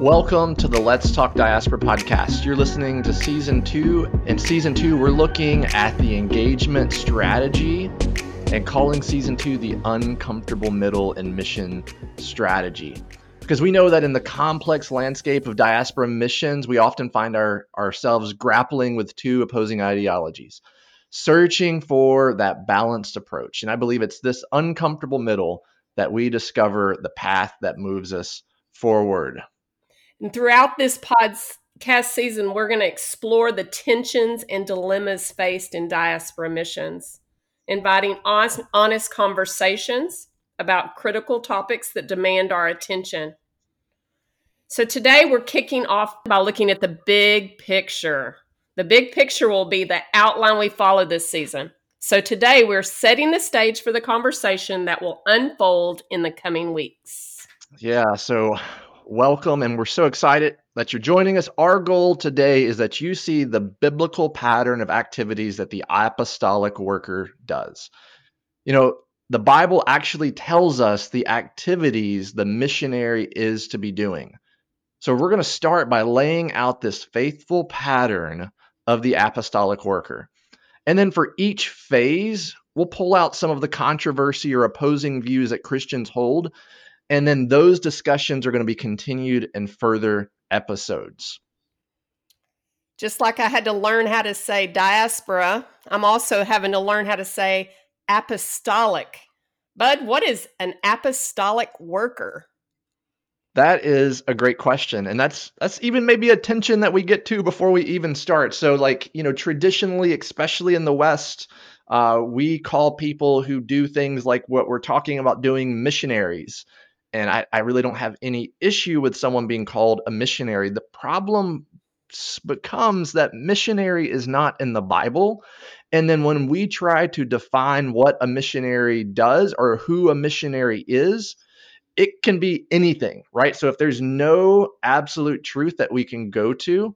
Welcome to the Let's Talk Diaspora podcast. You're listening to season two. In season two, we're looking at the engagement strategy and calling season two the uncomfortable middle and mission strategy. Because we know that in the complex landscape of diaspora missions, we often find our, ourselves grappling with two opposing ideologies, searching for that balanced approach. And I believe it's this uncomfortable middle that we discover the path that moves us forward. And throughout this podcast season, we're going to explore the tensions and dilemmas faced in diaspora missions, inviting honest, honest conversations about critical topics that demand our attention. So today we're kicking off by looking at the big picture. The big picture will be the outline we follow this season. So today we're setting the stage for the conversation that will unfold in the coming weeks. Yeah, so welcome and we're so excited that you're joining us. Our goal today is that you see the biblical pattern of activities that the apostolic worker does. You know, the Bible actually tells us the activities the missionary is to be doing. So we're going to start by laying out this faithful pattern of the apostolic worker. And then for each phase, we'll pull out some of the controversy or opposing views that Christians hold. And then those discussions are going to be continued in further episodes. Just like I had to learn how to say diaspora, I'm also having to learn how to say apostolic. Bud, what is an apostolic worker? That is a great question. And that's that's even maybe a tension that we get to before we even start. So like, you know, traditionally, especially in the West, uh, we call people who do things like what we're talking about doing missionaries. And I, I really don't have any issue with someone being called a missionary. The problem becomes that missionary is not in the Bible. And then when we try to define what a missionary does or who a missionary is, it can be anything, right? So if there's no absolute truth that we can go to,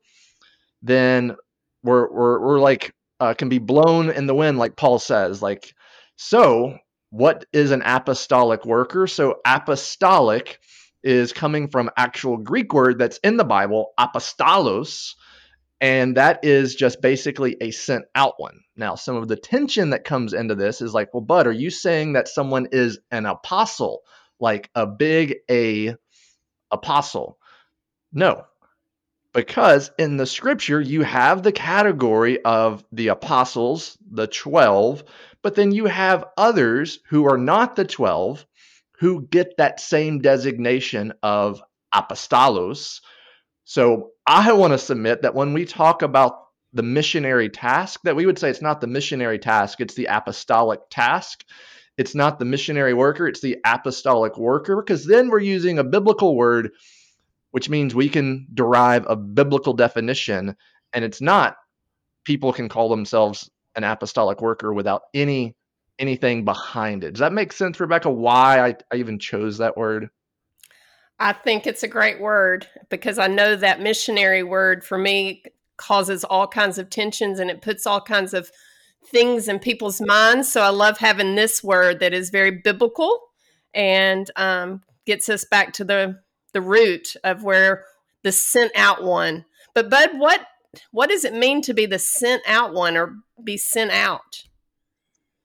then we're we're, we're like uh, can be blown in the wind, like Paul says. Like, so what is an apostolic worker? So apostolic is coming from actual Greek word that's in the Bible, apostolos, and that is just basically a sent out one. Now, some of the tension that comes into this is like, well, Bud, are you saying that someone is an apostle? like a big A apostle. No, because in the scripture you have the category of the apostles, the 12, but then you have others who are not the 12 who get that same designation of apostolos. So I want to submit that when we talk about the missionary task, that we would say it's not the missionary task, it's the apostolic task. It's not the missionary worker, it's the apostolic worker, because then we're using a biblical word, which means we can derive a biblical definition. And it's not people can call themselves an apostolic worker without any anything behind it. Does that make sense, Rebecca? Why I, I even chose that word? I think it's a great word because I know that missionary word for me causes all kinds of tensions and it puts all kinds of things in people's minds. So I love having this word that is very biblical and um, gets us back to the the root of where the sent out one. But Bud, what what does it mean to be the sent out one or be sent out?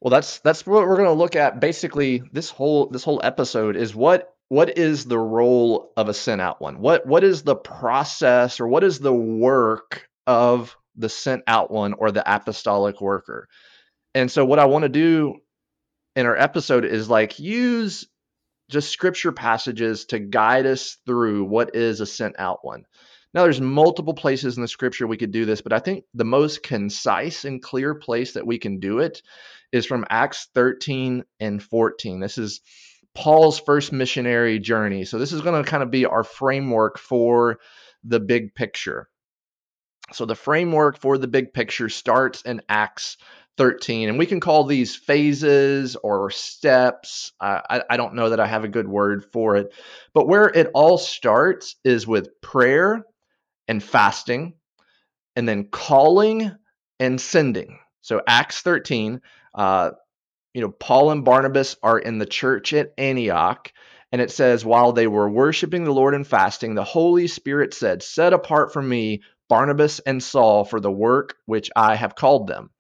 Well, that's that's what we're going to look at. Basically, this whole this whole episode is what what is the role of a sent out one? What what is the process or what is the work of the sent out one or the apostolic worker. And so what I want to do in our episode is like use just scripture passages to guide us through what is a sent out one. Now there's multiple places in the scripture we could do this, but I think the most concise and clear place that we can do it is from Acts 13 and 14. This is Paul's first missionary journey. So this is going to kind of be our framework for the big picture. So the framework for the big picture starts in Acts 13, and we can call these phases or steps. I, I don't know that I have a good word for it, but where it all starts is with prayer and fasting, and then calling and sending. So Acts 13, uh, you know, Paul and Barnabas are in the church at Antioch, And it says, While they were worshiping the Lord and fasting, the Holy Spirit said, Set apart for me Barnabas and Saul for the work which I have called them.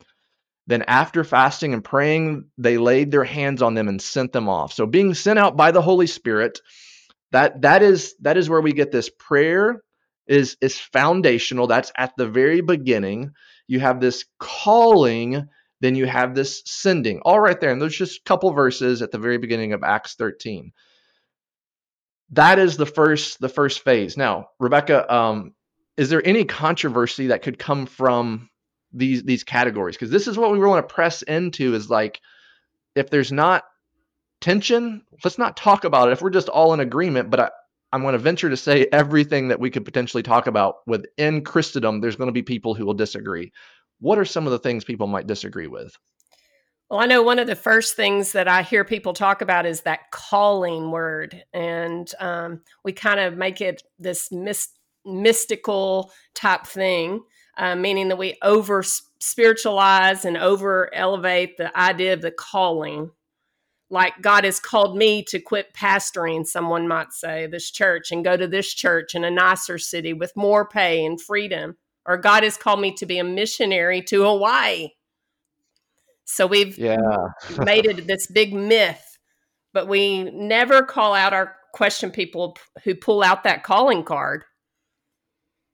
Then, after fasting and praying, they laid their hands on them and sent them off. So, being sent out by the Holy Spirit, that that is that is where we get this prayer is is foundational. That's at the very beginning. You have this calling, then you have this sending. All right there. And there's just a couple verses at the very beginning of Acts 13 that is the first the first phase. Now, Rebecca, um, is there any controversy that could come from these these categories? Because this is what we want to press into is like if there's not tension, let's not talk about it. If we're just all in agreement, but I, I'm going to venture to say everything that we could potentially talk about within Christendom, there's going to be people who will disagree. What are some of the things people might disagree with? Well, I know one of the first things that I hear people talk about is that calling word. And um, we kind of make it this myst- mystical type thing, uh, meaning that we over spiritualize and over elevate the idea of the calling. Like God has called me to quit pastoring, someone might say, this church and go to this church in a nicer city with more pay and freedom. Or God has called me to be a missionary to Hawaii so we've yeah. made it this big myth, but we never call out our question people who pull out that calling card.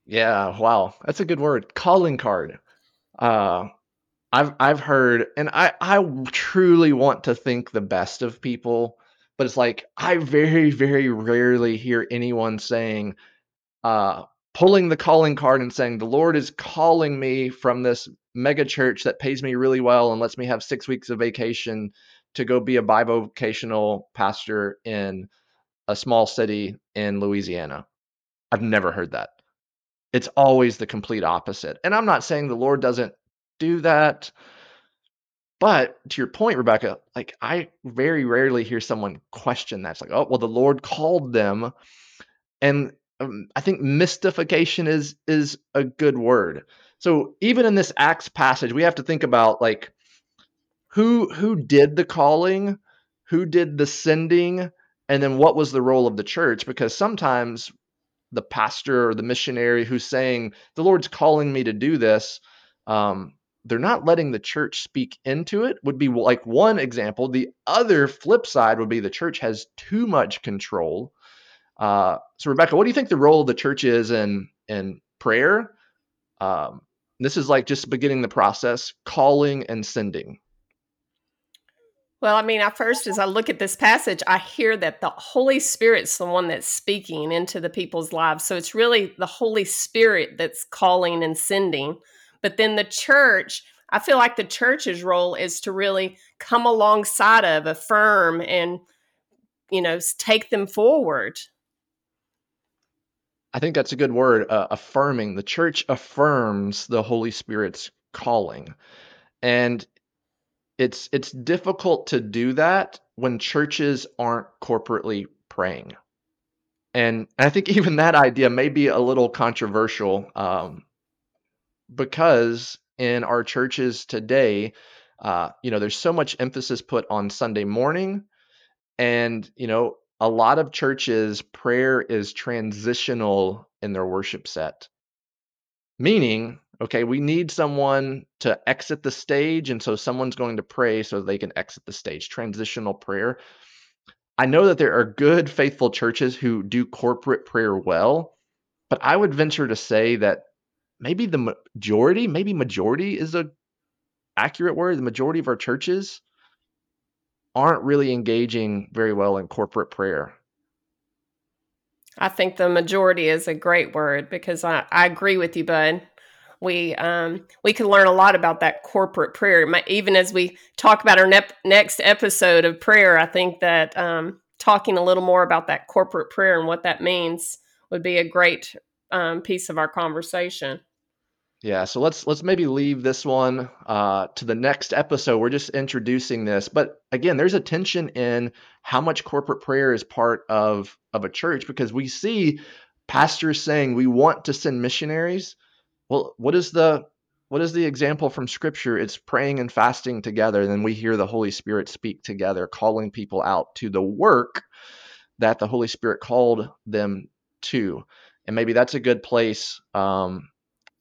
Yeah, wow. That's a good word. Calling card. Uh I've I've heard and I I truly want to think the best of people, but it's like I very very rarely hear anyone saying uh pulling the calling card and saying the Lord is calling me from this mega church that pays me really well and lets me have six weeks of vacation to go be a bivocational pastor in a small city in Louisiana. I've never heard that. It's always the complete opposite. And I'm not saying the Lord doesn't do that. But to your point, Rebecca, like I very rarely hear someone question that. It's like, oh, well, the Lord called them. And um, I think mystification is is a good word. So even in this Acts passage, we have to think about like who who did the calling, who did the sending, and then what was the role of the church? Because sometimes the pastor or the missionary who's saying the Lord's calling me to do this, um, they're not letting the church speak into it. Would be like one example. The other flip side would be the church has too much control. Uh, so Rebecca, what do you think the role of the church is in in prayer? Um, this is like just beginning the process, calling and sending. Well, I mean, I first, as I look at this passage, I hear that the Holy Spirit's the one that's speaking into the people's lives. So it's really the Holy Spirit that's calling and sending. But then the church, I feel like the church's role is to really come alongside of, affirm, and, you know, take them forward. I think that's a good word, uh, affirming. The church affirms the Holy Spirit's calling. And it's it's difficult to do that when churches aren't corporately praying. And I think even that idea may be a little controversial um, because in our churches today, uh, you know, there's so much emphasis put on Sunday morning, and you know, a lot of churches, prayer is transitional in their worship set. Meaning, okay, we need someone to exit the stage, and so someone's going to pray so they can exit the stage. Transitional prayer. I know that there are good, faithful churches who do corporate prayer well, but I would venture to say that maybe the majority, maybe majority is a accurate word. The majority of our churches aren't really engaging very well in corporate prayer. I think the majority is a great word because I, I agree with you, Bud. We um, we can learn a lot about that corporate prayer. Even as we talk about our ne- next episode of prayer, I think that um, talking a little more about that corporate prayer and what that means would be a great um, piece of our conversation. Yeah, so let's let's maybe leave this one uh, to the next episode. We're just introducing this, but again, there's a tension in how much corporate prayer is part of of a church because we see pastors saying we want to send missionaries. Well, what is the what is the example from Scripture? It's praying and fasting together, and then we hear the Holy Spirit speak together, calling people out to the work that the Holy Spirit called them to. And maybe that's a good place um,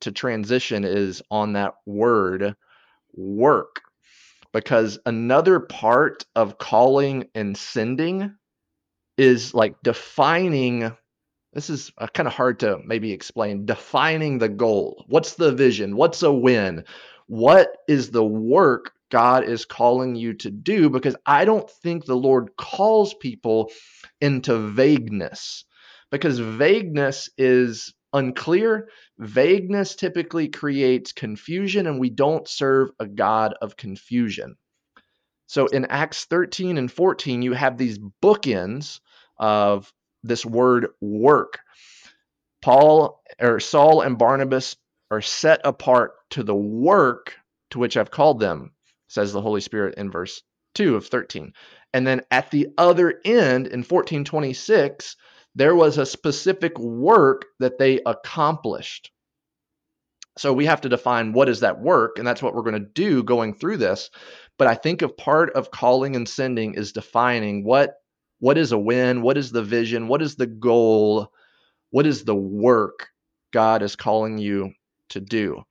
to transition is on that word work. Because another part of calling and sending is like defining this is uh, kind of hard to maybe explain defining the goal. What's the vision? What's a win? What is the work god is calling you to do? Because i don't think the lord calls people into vagueness because vagueness is unclear vagueness typically creates confusion and we don't serve a god of confusion so in acts 13 and 14 you have these bookends of this word work. Paul or Saul and Barnabas are set apart to the work to which I've called them, says the Holy Spirit in verse 2 of 13. And then at the other end in 1426, there was a specific work that they accomplished. So we have to define what is that work, and that's what we're going to do going through this. But I think of part of calling and sending is defining what what is a win? What is the vision? What is the goal? What is the work God is calling you to do?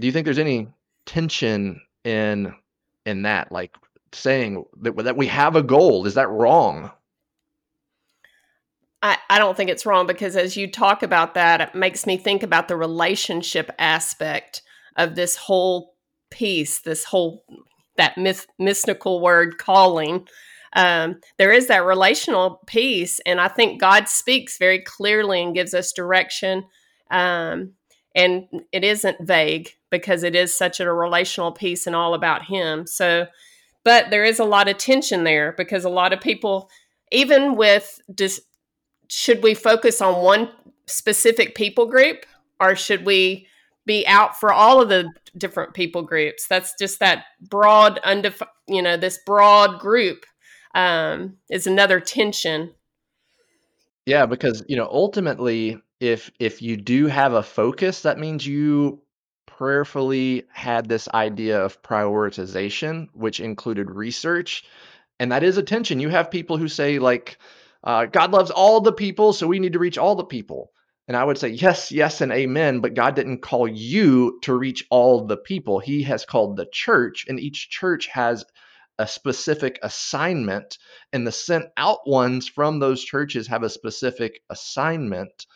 Do you think there's any tension in in that like saying that, that we have a goal. Is that wrong? I, I don't think it's wrong because as you talk about that it makes me think about the relationship aspect of this whole piece this whole that myth, mystical word calling. Um, there is that relational piece and i think god speaks very clearly and gives us direction. Um, and it isn't vague because it is such a relational piece and all about him. So but there is a lot of tension there because a lot of people even with just should we focus on one specific people group or should we be out for all of the different people groups. That's just that broad, undefined, you know, this broad group um, is another tension. Yeah, because you know, ultimately, if if you do have a focus, that means you prayerfully had this idea of prioritization, which included research, and that is attention. You have people who say like, uh, God loves all the people, so we need to reach all the people. And I would say, yes, yes, and amen. But God didn't call you to reach all the people. He has called the church, and each church has a specific assignment. And the sent out ones from those churches have a specific assignment,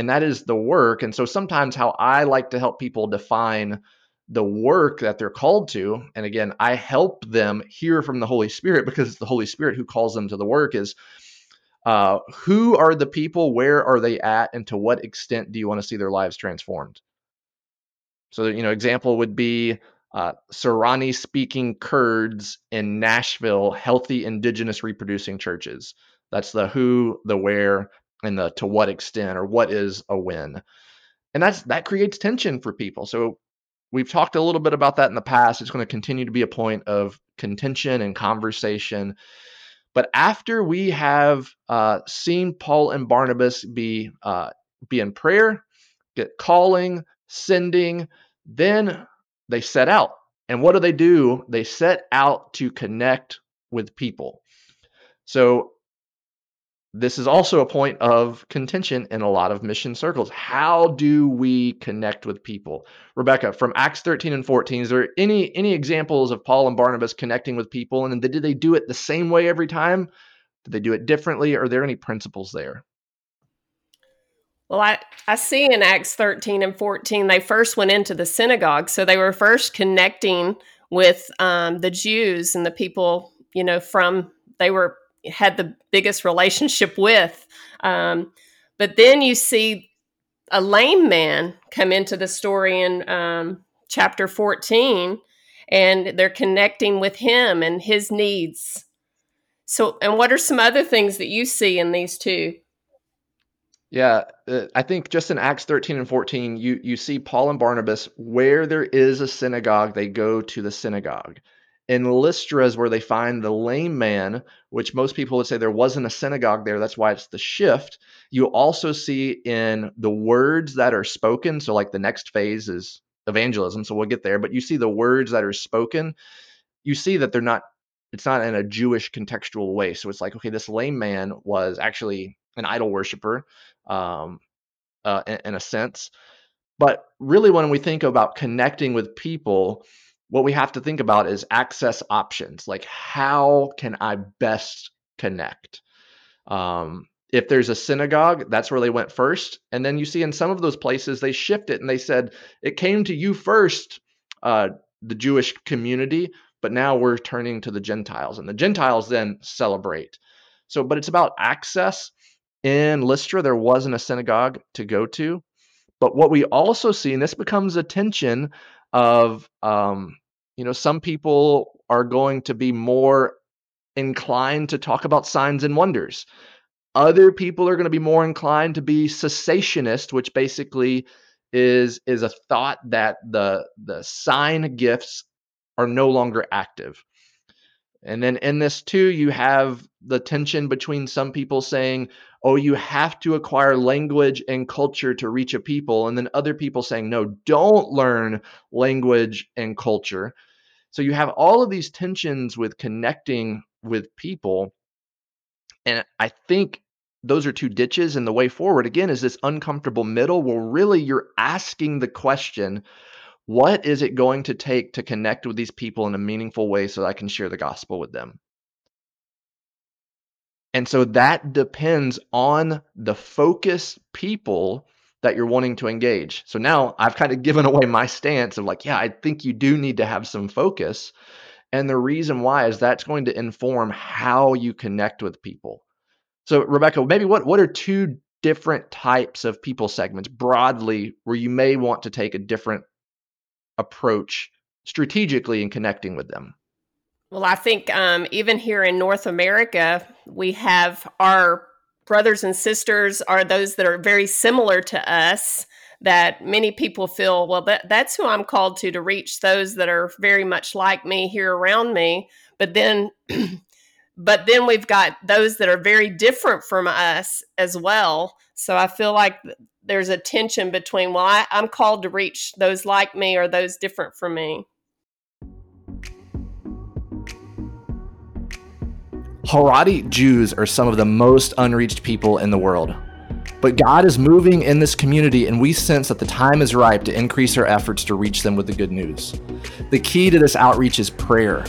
and that is the work. And so sometimes, how I like to help people define the work that they're called to, and again, I help them hear from the Holy Spirit because it's the Holy Spirit who calls them to the work, is uh, who are the people? Where are they at? And to what extent do you want to see their lives transformed? So, you know, example would be uh, Sorani speaking Kurds in Nashville, healthy indigenous reproducing churches. That's the who, the where, and the to what extent or what is a win. And that's that creates tension for people. So we've talked a little bit about that in the past. It's going to continue to be a point of contention and conversation. But after we have uh, seen Paul and Barnabas be uh, be in prayer, get calling, sending, then they set out. And what do they do? They set out to connect with people. So this is also a point of contention in a lot of mission circles. How do we connect with people? Rebecca, from Acts 13 and 14, is there any any examples of Paul and Barnabas connecting with people? And did they do it the same way every time? Did they do it differently? Are there any principles there? Well, I, I see in Acts 13 and 14, they first went into the synagogue. So they were first connecting with um, the Jews and the people, you know, from, they were had the biggest relationship with. Um, but then you see a lame man come into the story in um, chapter 14, and they're connecting with him and his needs. So, and what are some other things that you see in these two? Yeah, uh, I think just in Acts 13 and 14, you you see Paul and Barnabas where there is a synagogue, they go to the synagogue. In Lystra is where they find the lame man, which most people would say there wasn't a synagogue there. That's why it's the shift. You also see in the words that are spoken. So, like the next phase is evangelism. So, we'll get there. But you see the words that are spoken. You see that they're not it's not in a Jewish contextual way. So it's like, okay, this lame man was actually an idol worshiper, um, uh, in, in a sense. But really, when we think about connecting with people, what we have to think about is access options. Like, how can I best connect? Um, if there's a synagogue, that's where they went first. And then you see in some of those places, they shift it and they said, it came to you first, uh, the Jewish community, but now we're turning to the Gentiles. And the Gentiles then celebrate. So, but it's about access. In Lystra, there wasn't a synagogue to go to. But what we also see, and this becomes a tension of, um, you know, some people are going to be more inclined to talk about signs and wonders. Other people are going to be more inclined to be cessationist, which basically is is a thought that the the sign gifts are no longer active. And then in this too, you have the tension between some people saying, oh, you have to acquire language and culture to reach a people. And then other people saying, no, don't learn language and culture. So you have all of these tensions with connecting with people. And I think those are two ditches. And the way forward, again, is this uncomfortable middle where really you're asking the question what is it going to take to connect with these people in a meaningful way so that I can share the gospel with them? And so that depends on the focus people that you're wanting to engage. So now I've kind of given away my stance of like, yeah, I think you do need to have some focus. And the reason why is that's going to inform how you connect with people. So, Rebecca, maybe what, what are two different types of people segments broadly where you may want to take a different approach strategically in connecting with them? Well, I think um, even here in North America, we have our brothers and sisters are those that are very similar to us that many people feel well that, that's who i'm called to to reach those that are very much like me here around me but then but then we've got those that are very different from us as well so i feel like there's a tension between well I, i'm called to reach those like me or those different from me Haredi Jews are some of the most unreached people in the world. But God is moving in this community, and we sense that the time is ripe to increase our efforts to reach them with the good news. The key to this outreach is prayer.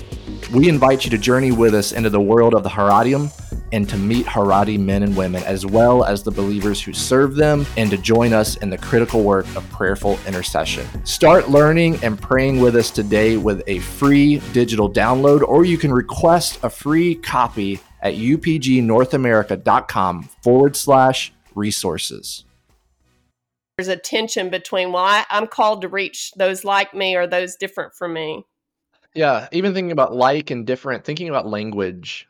We invite you to journey with us into the world of the Haredim and to meet Haredi men and women, as well as the believers who serve them, and to join us in the critical work of prayerful intercession. Start learning and praying with us today with a free digital download, or you can request a free copy at upgnorthamerica.com forward slash resources. There's a tension between, well, I, I'm called to reach those like me or those different from me. Yeah, even thinking about like and different, thinking about language.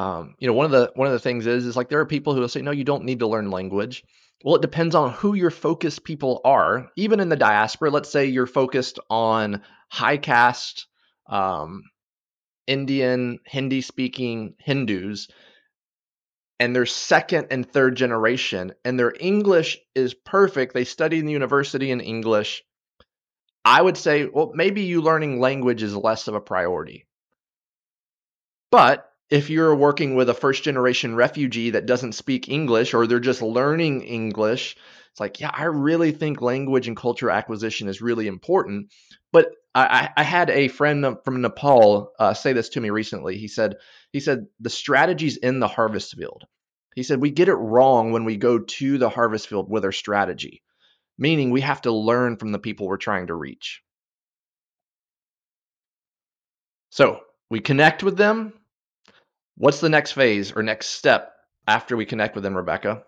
Um, you know, one of the one of the things is is like there are people who will say, no, you don't need to learn language. Well, it depends on who your focused people are. Even in the diaspora, let's say you're focused on high caste, um, Indian, Hindi speaking Hindus and they're second and third generation and their english is perfect they study in the university in english i would say well maybe you learning language is less of a priority but if you're working with a first generation refugee that doesn't speak english or they're just learning english it's like yeah i really think language and culture acquisition is really important but I, I had a friend from Nepal uh, say this to me recently. He said, he said the strategy's in the harvest field. He said we get it wrong when we go to the harvest field with our strategy, meaning we have to learn from the people we're trying to reach. So we connect with them. What's the next phase or next step after we connect with them, Rebecca?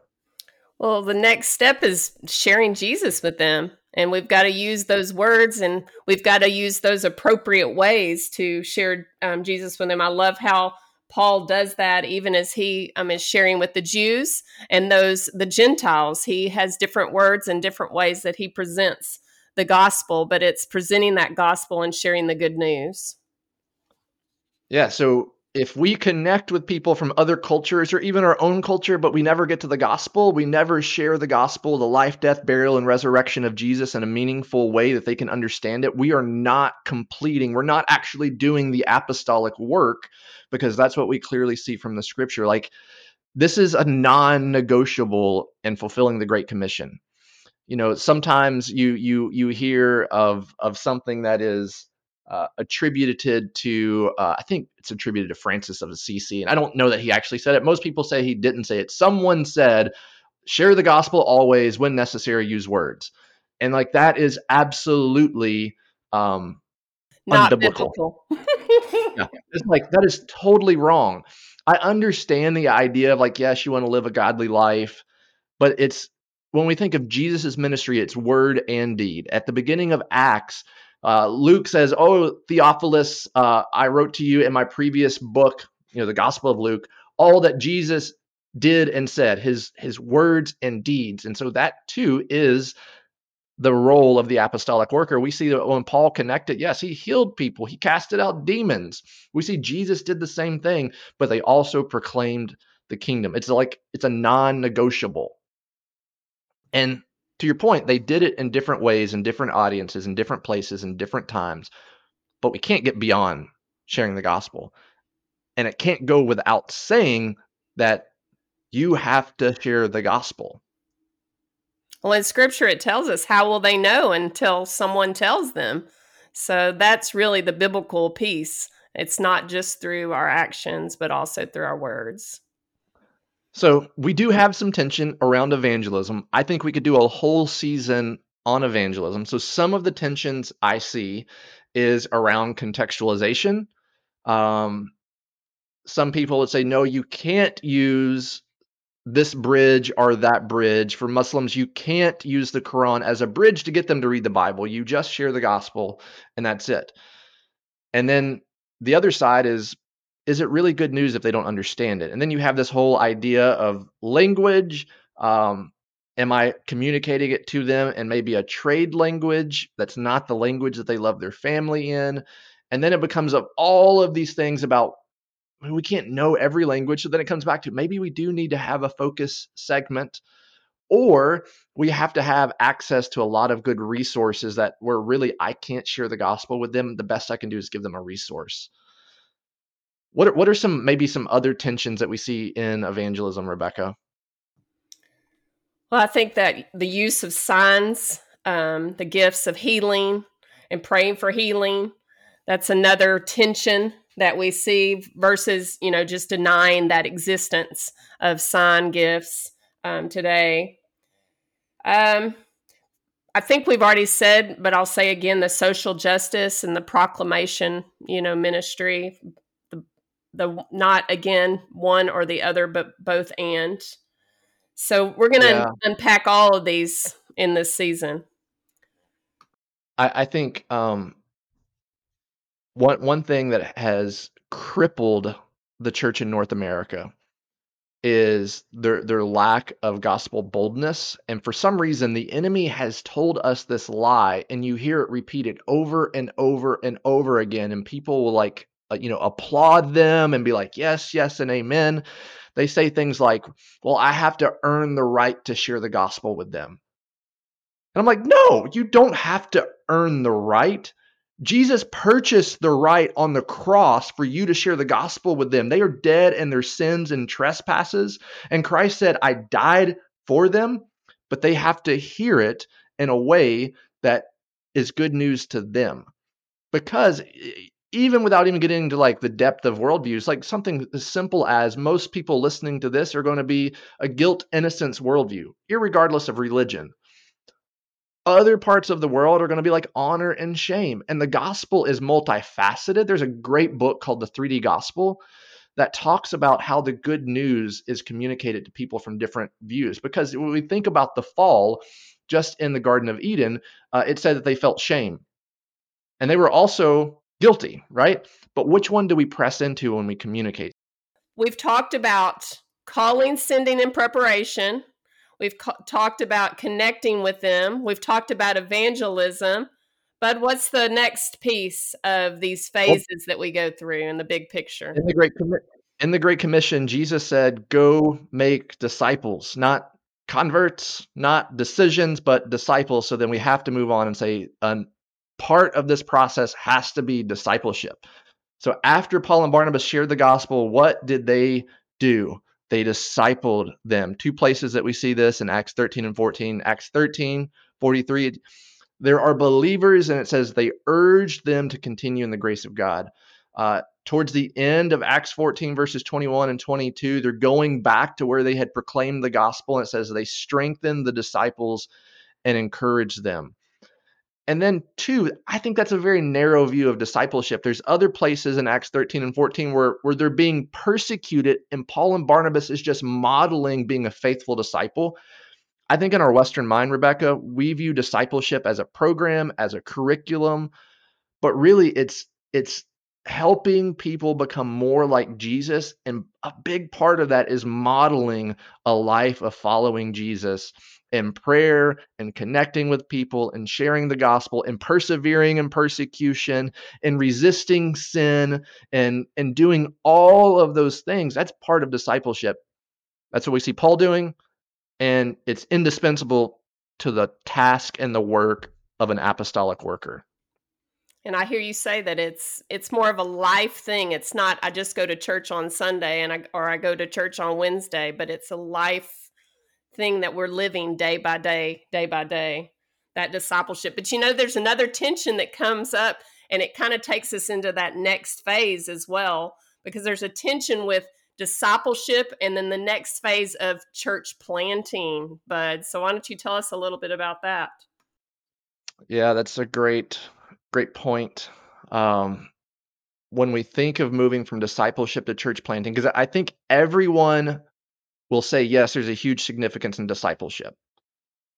Well, the next step is sharing Jesus with them. And we've got to use those words and we've got to use those appropriate ways to share um, Jesus with them. I love how Paul does that even as he um, is sharing with the Jews and those, the Gentiles. He has different words and different ways that he presents the gospel, but it's presenting that gospel and sharing the good news. Yeah. So if we connect with people from other cultures or even our own culture, but we never get to the gospel, we never share the gospel, the life, death, burial, and resurrection of Jesus in a meaningful way that they can understand it, we are not completing, we're not actually doing the apostolic work because that's what we clearly see from the scripture. Like, this is a non negotiable in fulfilling the Great Commission. You know, sometimes you you you hear of of something that is uh, attributed to uh, I think it's attributed to Francis of Assisi, and I don't know that he actually said it. Most people say he didn't say it. Someone said, "Share the gospel always, when necessary, use words," and like that is absolutely um, not biblical. yeah, it's like that is totally wrong. I understand the idea of like, yes, you want to live a godly life, but it's when we think of Jesus' ministry, it's word and deed. At the beginning of Acts, uh, Luke says, "Oh, Theophilus, uh, I wrote to you in my previous book, you know, the Gospel of Luke, all that Jesus did and said, his his words and deeds." And so that too is the role of the apostolic worker. We see that when Paul connected, yes, he healed people, he casted out demons. We see Jesus did the same thing, but they also proclaimed the kingdom. It's like it's a non-negotiable. And to your point, they did it in different ways, in different audiences, in different places, in different times. But we can't get beyond sharing the gospel. And it can't go without saying that you have to share the gospel. Well, in scripture, it tells us how will they know until someone tells them. So that's really the biblical piece. It's not just through our actions, but also through our words. So we do have some tension around evangelism. I think we could do a whole season on evangelism. So some of the tensions I see is around contextualization. Um, some people would say, no, you can't use this bridge or that bridge. For Muslims, you can't use the Quran as a bridge to get them to read the Bible. You just share the gospel and that's it. And then the other side is is it really good news if they don't understand it? And then you have this whole idea of language. Um, am I communicating it to them and maybe a trade language that's not the language that they love their family in? And then it becomes of all of these things about we can't know every language. So then it comes back to maybe we do need to have a focus segment or we have to have access to a lot of good resources that where really I can't share the gospel with them. The best I can do is give them a resource. What are, what are some maybe some other tensions that we see in evangelism, Rebecca? Well, I think that the use of signs, um, the gifts of healing, and praying for healing, that's another tension that we see versus you know just denying that existence of sign gifts um, today. Um, I think we've already said, but I'll say again: the social justice and the proclamation, you know, ministry the not again one or the other, but both and. So we're going to yeah. unpack all of these in this season. I, I think um, one one thing that has crippled the church in North America is their their lack of gospel boldness and for some reason the enemy has told us this lie and you hear it repeated over and over and over again and people will like Uh, you know, applaud them and be like, yes, yes, and amen. They say things like, well, I have to earn the right to share the gospel with them. And I'm like, no, you don't have to earn the right. Jesus purchased the right on the cross for you to share the gospel with them. They are dead in their sins and trespasses. And Christ said, I died for them, but they have to hear it in a way that is good news to them. Because eh, even without even getting into like the depth of worldviews, like something as simple as most people listening to this are going to be a guilt innocence worldview, regardless of religion. Other parts of the world are going to be like honor and shame. And the gospel is multifaceted. There's a great book called The 3D Gospel that talks about how the good news is communicated to people from different views. Because when we think about the fall, just in the Garden of Eden, uh, it said that they felt shame. And they were also guilty, right? But which one do we press into when we communicate? We've talked about calling, sending, and preparation. We've co- talked about connecting with them. We've talked about evangelism. But what's the next piece of these phases well, that we go through in the big picture? In the Great in the Great Commission, Jesus said, "Go make disciples, not converts, not decisions, but disciples." So then we have to move on and say, um, part of this process has to be discipleship. So after Paul and Barnabas shared the gospel, what did they do? They discipled them. Two places that we see this in Acts 13 and 14. Acts 13, 43. There are believers, and it says they urged them to continue in the grace of God. Uh, towards the end of Acts 14, verses 21 and 22, they're going back to where they had proclaimed the gospel. And it says they strengthened the disciples and encouraged them. And then, two, I think that's a very narrow view of discipleship. There's other places in Acts 13 and 14 where, where they're being persecuted, and Paul and Barnabas is just modeling being a faithful disciple. I think in our Western mind, Rebecca, we view discipleship as a program, as a curriculum, but really it's it's helping people become more like Jesus. And a big part of that is modeling a life of following Jesus in prayer and connecting with people and sharing the gospel and persevering in persecution and resisting sin and, and doing all of those things. That's part of discipleship. That's what we see Paul doing. And it's indispensable to the task and the work of an apostolic worker. And I hear you say that it's it's more of a life thing. It's not I just go to church on Sunday and I or I go to church on Wednesday, but it's a life thing that we're living day by day, day by day. That discipleship. But you know there's another tension that comes up and it kind of takes us into that next phase as well because there's a tension with discipleship and then the next phase of church planting, Bud. So why don't you tell us a little bit about that? Yeah, that's a great great point. Um, when we think of moving from discipleship to church planting, because I think everyone will say, yes, there's a huge significance in discipleship.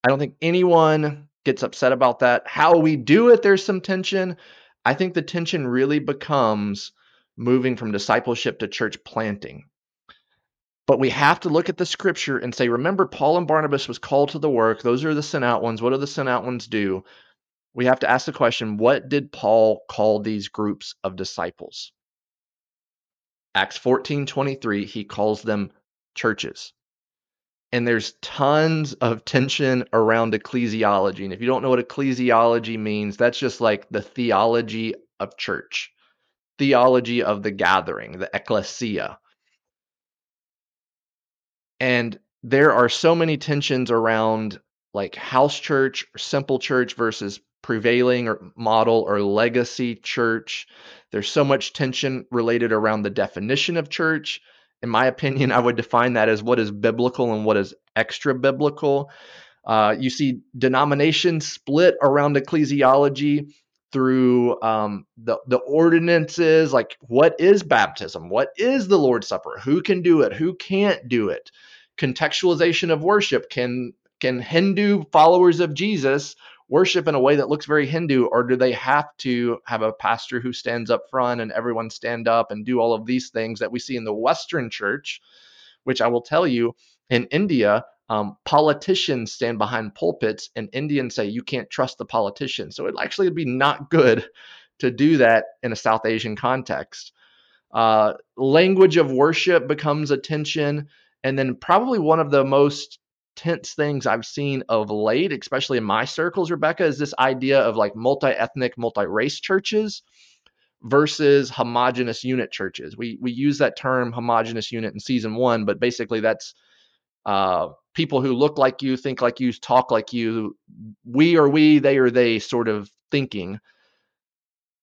I don't think anyone gets upset about that. How we do it, there's some tension. I think the tension really becomes moving from discipleship to church planting. But we have to look at the scripture and say, remember, Paul and Barnabas was called to the work. Those are the sent out ones. What do the sent out ones do? we have to ask the question what did Paul call these groups of disciples? Acts 14 23, he calls them churches. And there's tons of tension around ecclesiology. And if you don't know what ecclesiology means, that's just like the theology of church, theology of the gathering, the ecclesia. And there are so many tensions around like house church or simple church versus prevailing or model or legacy church. There's so much tension related around the definition of church. In my opinion, I would define that as what is biblical and what is extra biblical. Uh, you see denominations split around ecclesiology through um, the the ordinances, like what is baptism, what is the Lord's Supper, who can do it, who can't do it. Contextualization of worship can can Hindu followers of Jesus worship in a way that looks very Hindu, or do they have to have a pastor who stands up front and everyone stand up and do all of these things that we see in the Western church? Which I will tell you, in India, um, politicians stand behind pulpits, and Indians say you can't trust the politician. So it actually would be not good to do that in a South Asian context. Uh, language of worship becomes a tension. And then, probably one of the most tense things I've seen of late, especially in my circles, Rebecca, is this idea of like multi ethnic, multi race churches versus homogenous unit churches. We we use that term homogenous unit in season one, but basically that's uh, people who look like you, think like you, talk like you, we or we, they or they sort of thinking.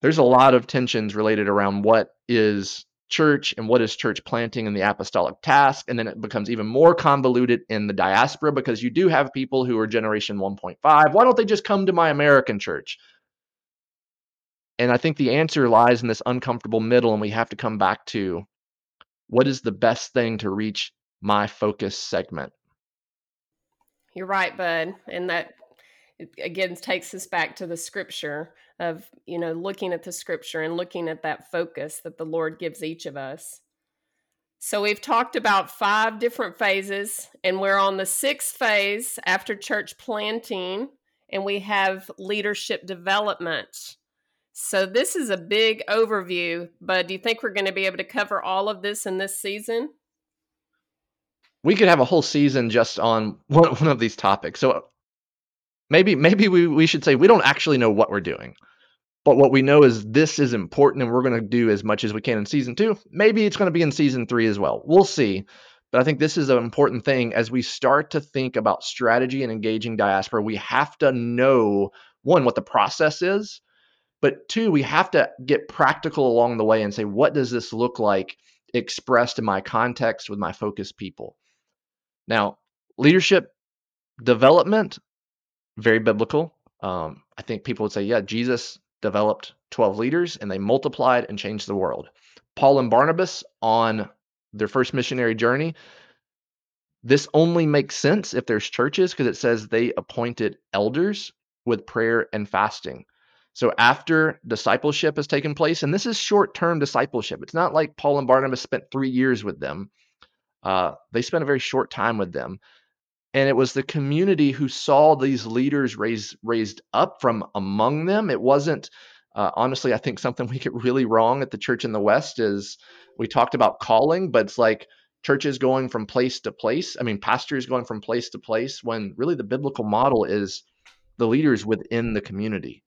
There's a lot of tensions related around what is church and what is church planting and the apostolic task. And then it becomes even more convoluted in the diaspora because you do have people who are generation 1.5. Why don't they just come to my American church? And I think the answer lies in this uncomfortable middle, and we have to come back to what is the best thing to reach my focus segment. You're right, bud. And that again takes us back to the scripture of you know looking at the scripture and looking at that focus that the lord gives each of us so we've talked about five different phases and we're on the sixth phase after church planting and we have leadership development. So this is a big overview, but do you think we're going to be able to cover all of this in this season? We could have a whole season just on one, one of these topics. So maybe maybe we, we should say we don't actually know what we're doing. But what we know is this is important and we're going to do as much as we can in season 2. Maybe it's going to be in season 3 as well. We'll see. But I think this is an important thing as we start to think about strategy and engaging diaspora. We have to know one what the process is, but two, we have to get practical along the way and say, what does this look like expressed in my context with my focus people? Now, leadership development, very biblical. Um, I think people would say, yeah, Jesus developed 12 leaders and they multiplied and changed the world. Paul and Barnabas on their first missionary journey, this only makes sense if there's churches because it says they appointed elders with prayer and fasting. So after discipleship has taken place, and this is short-term discipleship. It's not like Paul and Barnabas spent three years with them. Uh, they spent a very short time with them, and it was the community who saw these leaders raised raised up from among them. It wasn't uh, honestly. I think something we get really wrong at the church in the West is we talked about calling, but it's like churches going from place to place. I mean, pastors going from place to place when really the biblical model is the leaders within the community.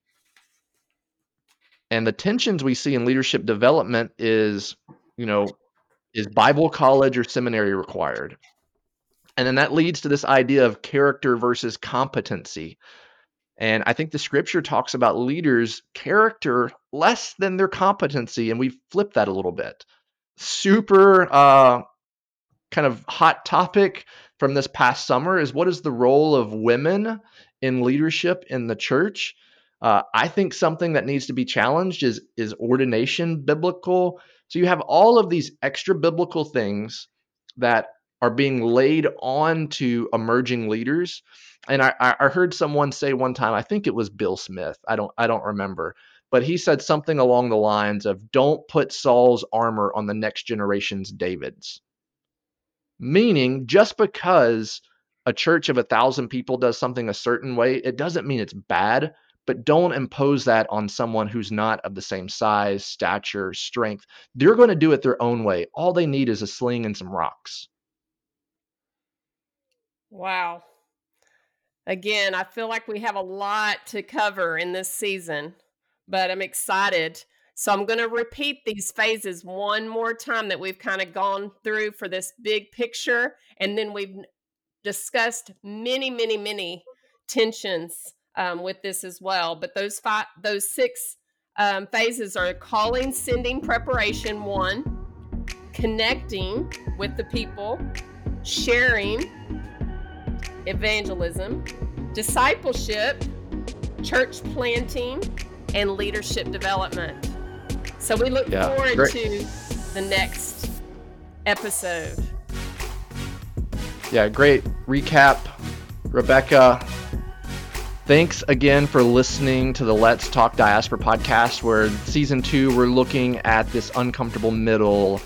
And the tensions we see in leadership development is, you know, is Bible college or seminary required? And then that leads to this idea of character versus competency. And I think the scripture talks about leaders' character less than their competency. And we flip that a little bit. Super uh, kind of hot topic from this past summer is what is the role of women in leadership in the church? Uh, I think something that needs to be challenged is is ordination biblical. So you have all of these extra biblical things that are being laid on to emerging leaders. And I, I heard someone say one time, I think it was Bill Smith. I don't I don't remember, but he said something along the lines of, "Don't put Saul's armor on the next generation's David's." Meaning, just because a church of a thousand people does something a certain way, it doesn't mean it's bad but don't impose that on someone who's not of the same size, stature, strength. They're going to do it their own way. All they need is a sling and some rocks. Wow. Again, I feel like we have a lot to cover in this season, but I'm excited. So I'm going to repeat these phases one more time that we've kind of gone through for this big picture. And then we've discussed many, many, many tensions um, with this as well. But those five, those six um, phases are calling, sending, preparation. One, connecting with the people, sharing, evangelism, discipleship, church planting, and leadership development. So we look yeah, forward great. to the next episode. Yeah, great recap. Rebecca, Thanks again for listening to the Let's Talk Diaspora podcast, where season two, we're looking at this uncomfortable middle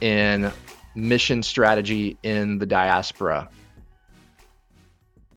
in mission strategy in the diaspora.